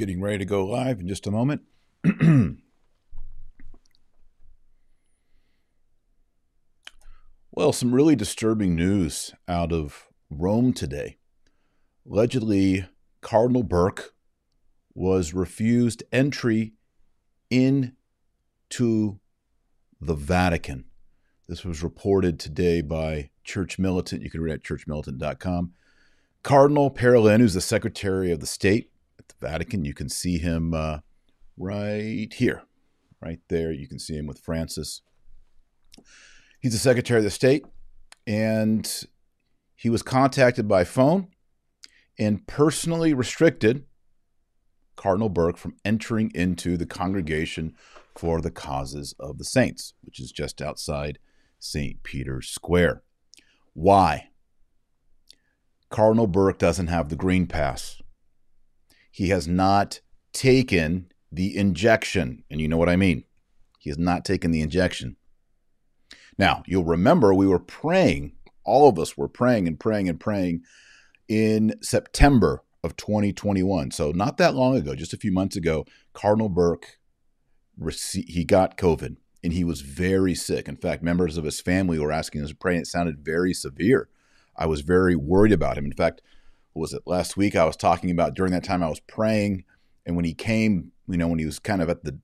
Getting ready to go live in just a moment. well, some really disturbing news out of Rome today. Allegedly, Cardinal Burke was refused entry into the Vatican. This was reported today by Church Militant. You can read at churchmilitant.com. Cardinal Parolin, who's the Secretary of the State at the Vatican, you can see him uh, right here, right there. You can see him with Francis. He's the Secretary of the State, and he was contacted by phone and personally restricted Cardinal Burke from entering into the congregation for the causes of the saints, which is just outside St. Peter's Square. Why? Cardinal Burke doesn't have the green pass. He has not taken the injection. And you know what I mean. He has not taken the injection. Now, you'll remember we were praying, all of us were praying and praying and praying in September of 2021. So, not that long ago, just a few months ago, Cardinal Burke he got COVID and he was very sick. In fact, members of his family were asking us to pray, and it sounded very severe. I was very worried about him. In fact, was it last week I was talking about during that time I was praying, and when he came, you know, when he was kind of at the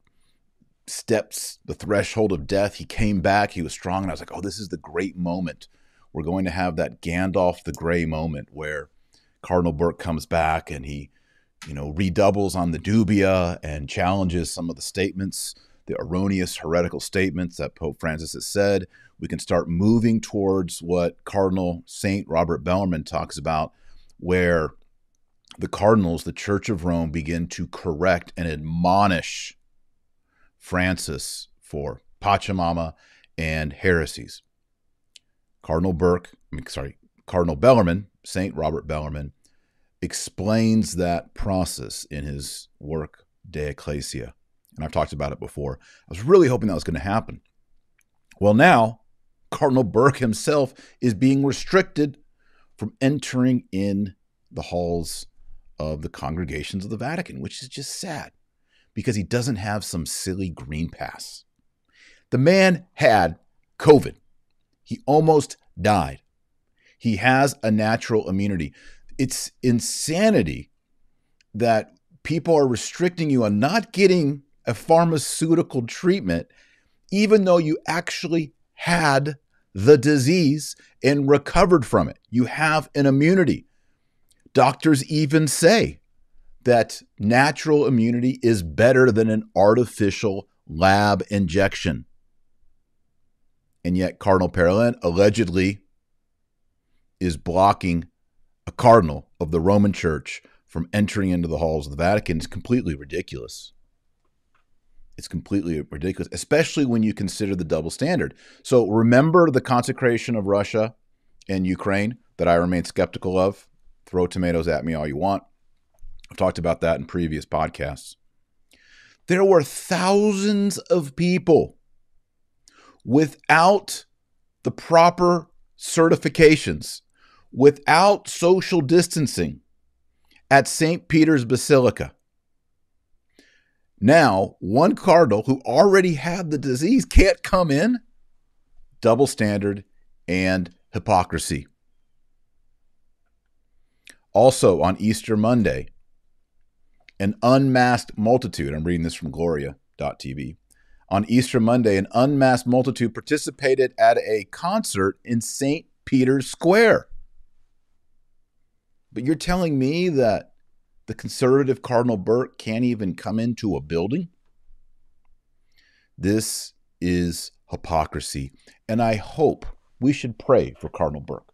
steps, the threshold of death, he came back. He was strong, and I was like, oh, this is the great moment. We're going to have that Gandalf the Grey moment where Cardinal Burke comes back and he, you know, redoubles on the dubia and challenges some of the statements the erroneous heretical statements that Pope Francis has said. We can start moving towards what Cardinal Saint Robert Bellarmine talks about, where the cardinals, the Church of Rome, begin to correct and admonish Francis for Pachamama and heresies. Cardinal Burke, I mean, sorry, Cardinal Bellarmine, Saint Robert Bellarmine, explains that process in his work De Ecclesia and I've talked about it before. I was really hoping that was going to happen. Well, now Cardinal Burke himself is being restricted from entering in the halls of the congregations of the Vatican, which is just sad because he doesn't have some silly green pass. The man had COVID. He almost died. He has a natural immunity. It's insanity that people are restricting you on not getting a pharmaceutical treatment, even though you actually had the disease and recovered from it. You have an immunity. Doctors even say that natural immunity is better than an artificial lab injection. And yet, Cardinal Parolin allegedly is blocking a cardinal of the Roman Church from entering into the halls of the Vatican. It's completely ridiculous it's completely ridiculous, especially when you consider the double standard. So remember the consecration of Russia and Ukraine that I remain skeptical of. Throw tomatoes at me all you want. I've talked about that in previous podcasts. There were thousands of people without the proper certifications, without social distancing at St. Peter's Basilica. Now, one cardinal who already had the disease can't come in. Double standard and hypocrisy. Also, on Easter Monday, an unmasked multitude, I'm reading this from Gloria.tv. On Easter Monday, an unmasked multitude participated at a concert in St. Peter's Square. But you're telling me that the conservative Cardinal Burke can't even come into a building. This is hypocrisy. And I hope we should pray for Cardinal Burke.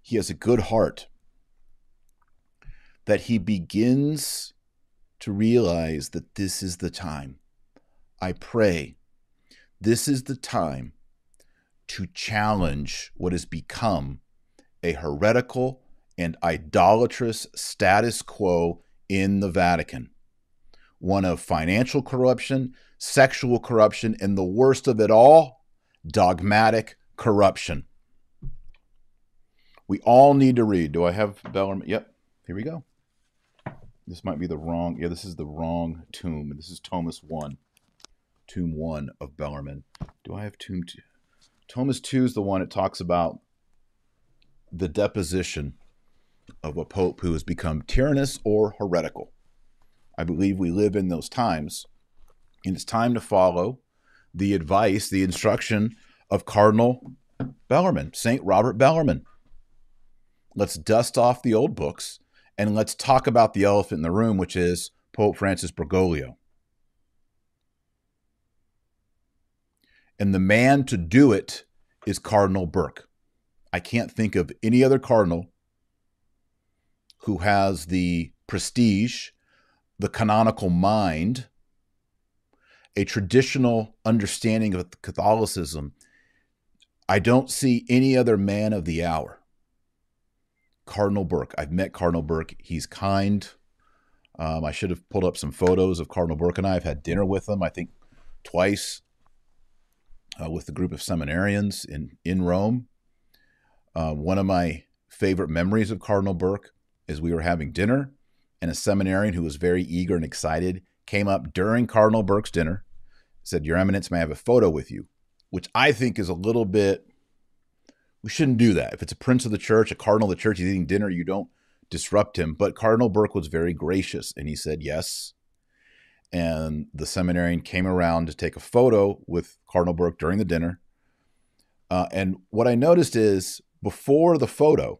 He has a good heart, that he begins to realize that this is the time. I pray this is the time to challenge what has become a heretical and idolatrous status quo in the Vatican one of financial corruption, sexual corruption, and the worst of it all, dogmatic corruption. We all need to read. Do I have Bellarmine? Yep, here we go. This might be the wrong. Yeah, this is the wrong tomb. This is Thomas one, tomb one of Bellarmine. Do I have tomb two? Thomas two is the one it talks about the deposition of a pope who has become tyrannous or heretical. I believe we live in those times, and it's time to follow the advice, the instruction of Cardinal Bellarmine, St. Robert Bellarmine. Let's dust off the old books and let's talk about the elephant in the room, which is Pope Francis Bergoglio. And the man to do it is Cardinal Burke. I can't think of any other cardinal who has the prestige, the canonical mind, a traditional understanding of Catholicism. I don't see any other man of the hour. Cardinal Burke. I've met Cardinal Burke. He's kind. Um, I should have pulled up some photos of Cardinal Burke and I. I've had dinner with him, I think, twice uh, with a group of seminarians in, in Rome. Uh, one of my favorite memories of Cardinal Burke is we were having dinner, and a seminarian who was very eager and excited came up during Cardinal Burke's dinner, said, Your Eminence, may I have a photo with you? Which I think is a little bit, we shouldn't do that. If it's a prince of the church, a cardinal of the church, he's eating dinner, you don't disrupt him. But Cardinal Burke was very gracious and he said yes. And the seminarian came around to take a photo with Cardinal Burke during the dinner. Uh, and what I noticed is before the photo,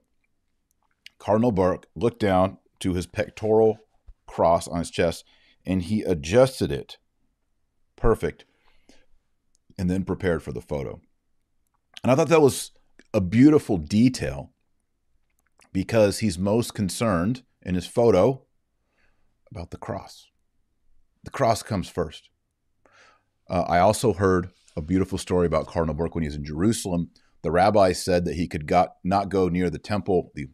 Cardinal Burke looked down to his pectoral cross on his chest and he adjusted it perfect and then prepared for the photo. And I thought that was a beautiful detail because he's most concerned in his photo about the cross. The cross comes first. Uh, I also heard a beautiful story about Cardinal Burke when he was in Jerusalem. The rabbi said that he could got, not go near the temple, the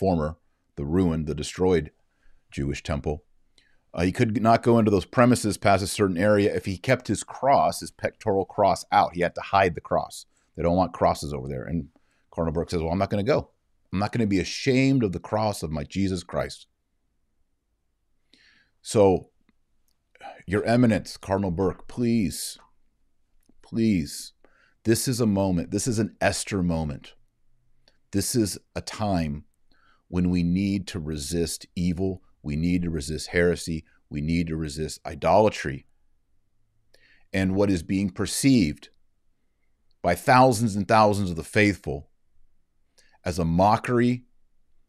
former, the ruined, the destroyed Jewish temple. Uh, he could not go into those premises past a certain area if he kept his cross, his pectoral cross, out. He had to hide the cross. They don't want crosses over there. And Cardinal Burke says, Well, I'm not going to go. I'm not going to be ashamed of the cross of my Jesus Christ. So, Your Eminence, Cardinal Burke, please, please, this is a moment. This is an Esther moment. This is a time when we need to resist evil, we need to resist heresy, we need to resist idolatry. And what is being perceived by thousands and thousands of the faithful as a mockery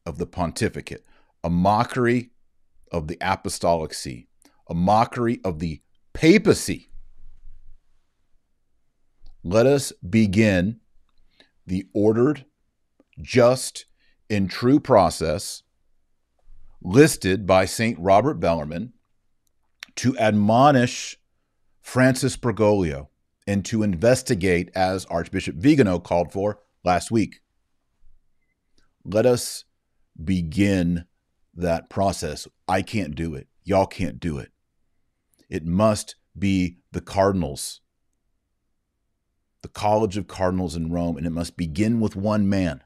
of the pontificate, a mockery of the apostolic see, a mockery of the papacy. Let us begin the ordered, just, in true process listed by St. Robert Bellarmine to admonish Francis Bergoglio and to investigate as Archbishop Vigano called for last week. Let us begin that process. I can't do it. Y'all can't do it. It must be the cardinals, the College of Cardinals in Rome, and it must begin with one man.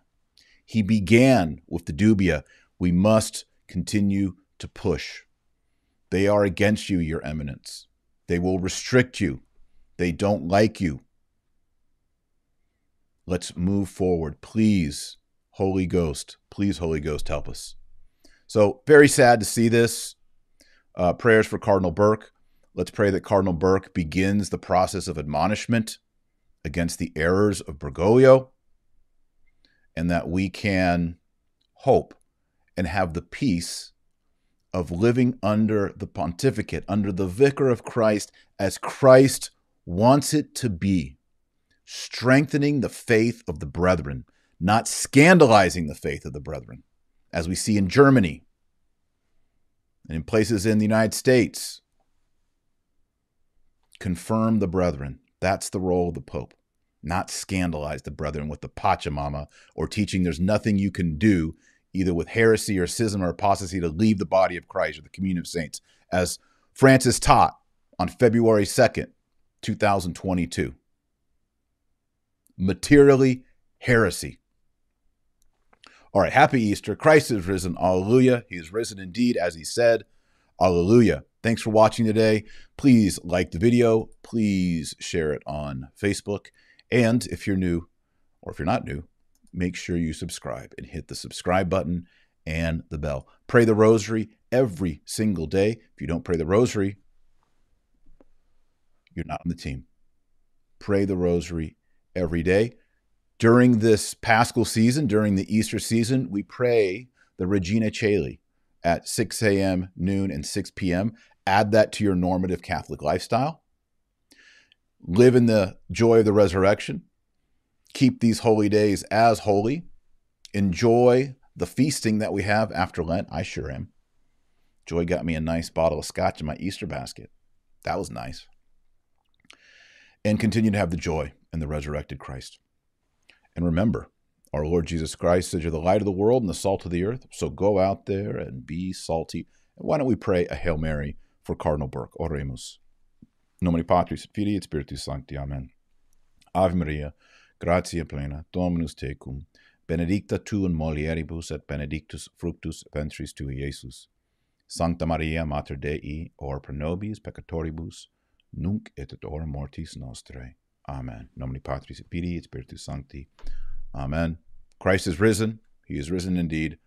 He began with the dubia. We must continue to push. They are against you, Your Eminence. They will restrict you. They don't like you. Let's move forward. Please, Holy Ghost, please, Holy Ghost, help us. So, very sad to see this. Uh, prayers for Cardinal Burke. Let's pray that Cardinal Burke begins the process of admonishment against the errors of Bergoglio and that we can hope and have the peace of living under the pontificate, under the vicar of Christ, as Christ wants it to be, strengthening the faith of the brethren, not scandalizing the faith of the brethren, as we see in Germany and in places in the United States. Confirm the brethren. That's the role of the Pope not scandalize the brethren with the Pachamama or teaching there's nothing you can do, either with heresy or schism or apostasy, to leave the body of Christ or the communion of saints, as Francis taught on February 2nd, 2022. Materially heresy. All right, happy Easter. Christ is risen. Alleluia. He is risen indeed, as he said. Alleluia. Thanks for watching today. Please like the video. Please share it on Facebook. And if you're new, or if you're not new, make sure you subscribe and hit the subscribe button and the bell. Pray the rosary every single day. If you don't pray the rosary, you're not on the team. Pray the rosary every day. During this Paschal season, during the Easter season, we pray the Regina Caeli at 6 a.m., noon, and 6 p.m. Add that to your normative Catholic lifestyle. Live in the joy of the resurrection. Keep these holy days as holy. Enjoy the feasting that we have after Lent. I sure am. Joy got me a nice bottle of scotch in my Easter basket. That was nice. And continue to have the joy in the resurrected Christ. And remember, our Lord Jesus Christ says, You're the light of the world and the salt of the earth. So go out there and be salty. And why don't we pray a Hail Mary for Cardinal Burke? Oremus. Nomine Patris et Filii et Spiritus Sancti. Amen. Ave Maria, gratia plena, Dominus tecum, benedicta tu in mulieribus et benedictus fructus ventris tui, Iesus. Sancta Maria, Mater Dei, or pro nobis peccatoribus, nunc et et hora mortis nostrae. Amen. Nomini Patris et Filii et Spiritus Sancti. Amen. Christ is risen. He is risen indeed.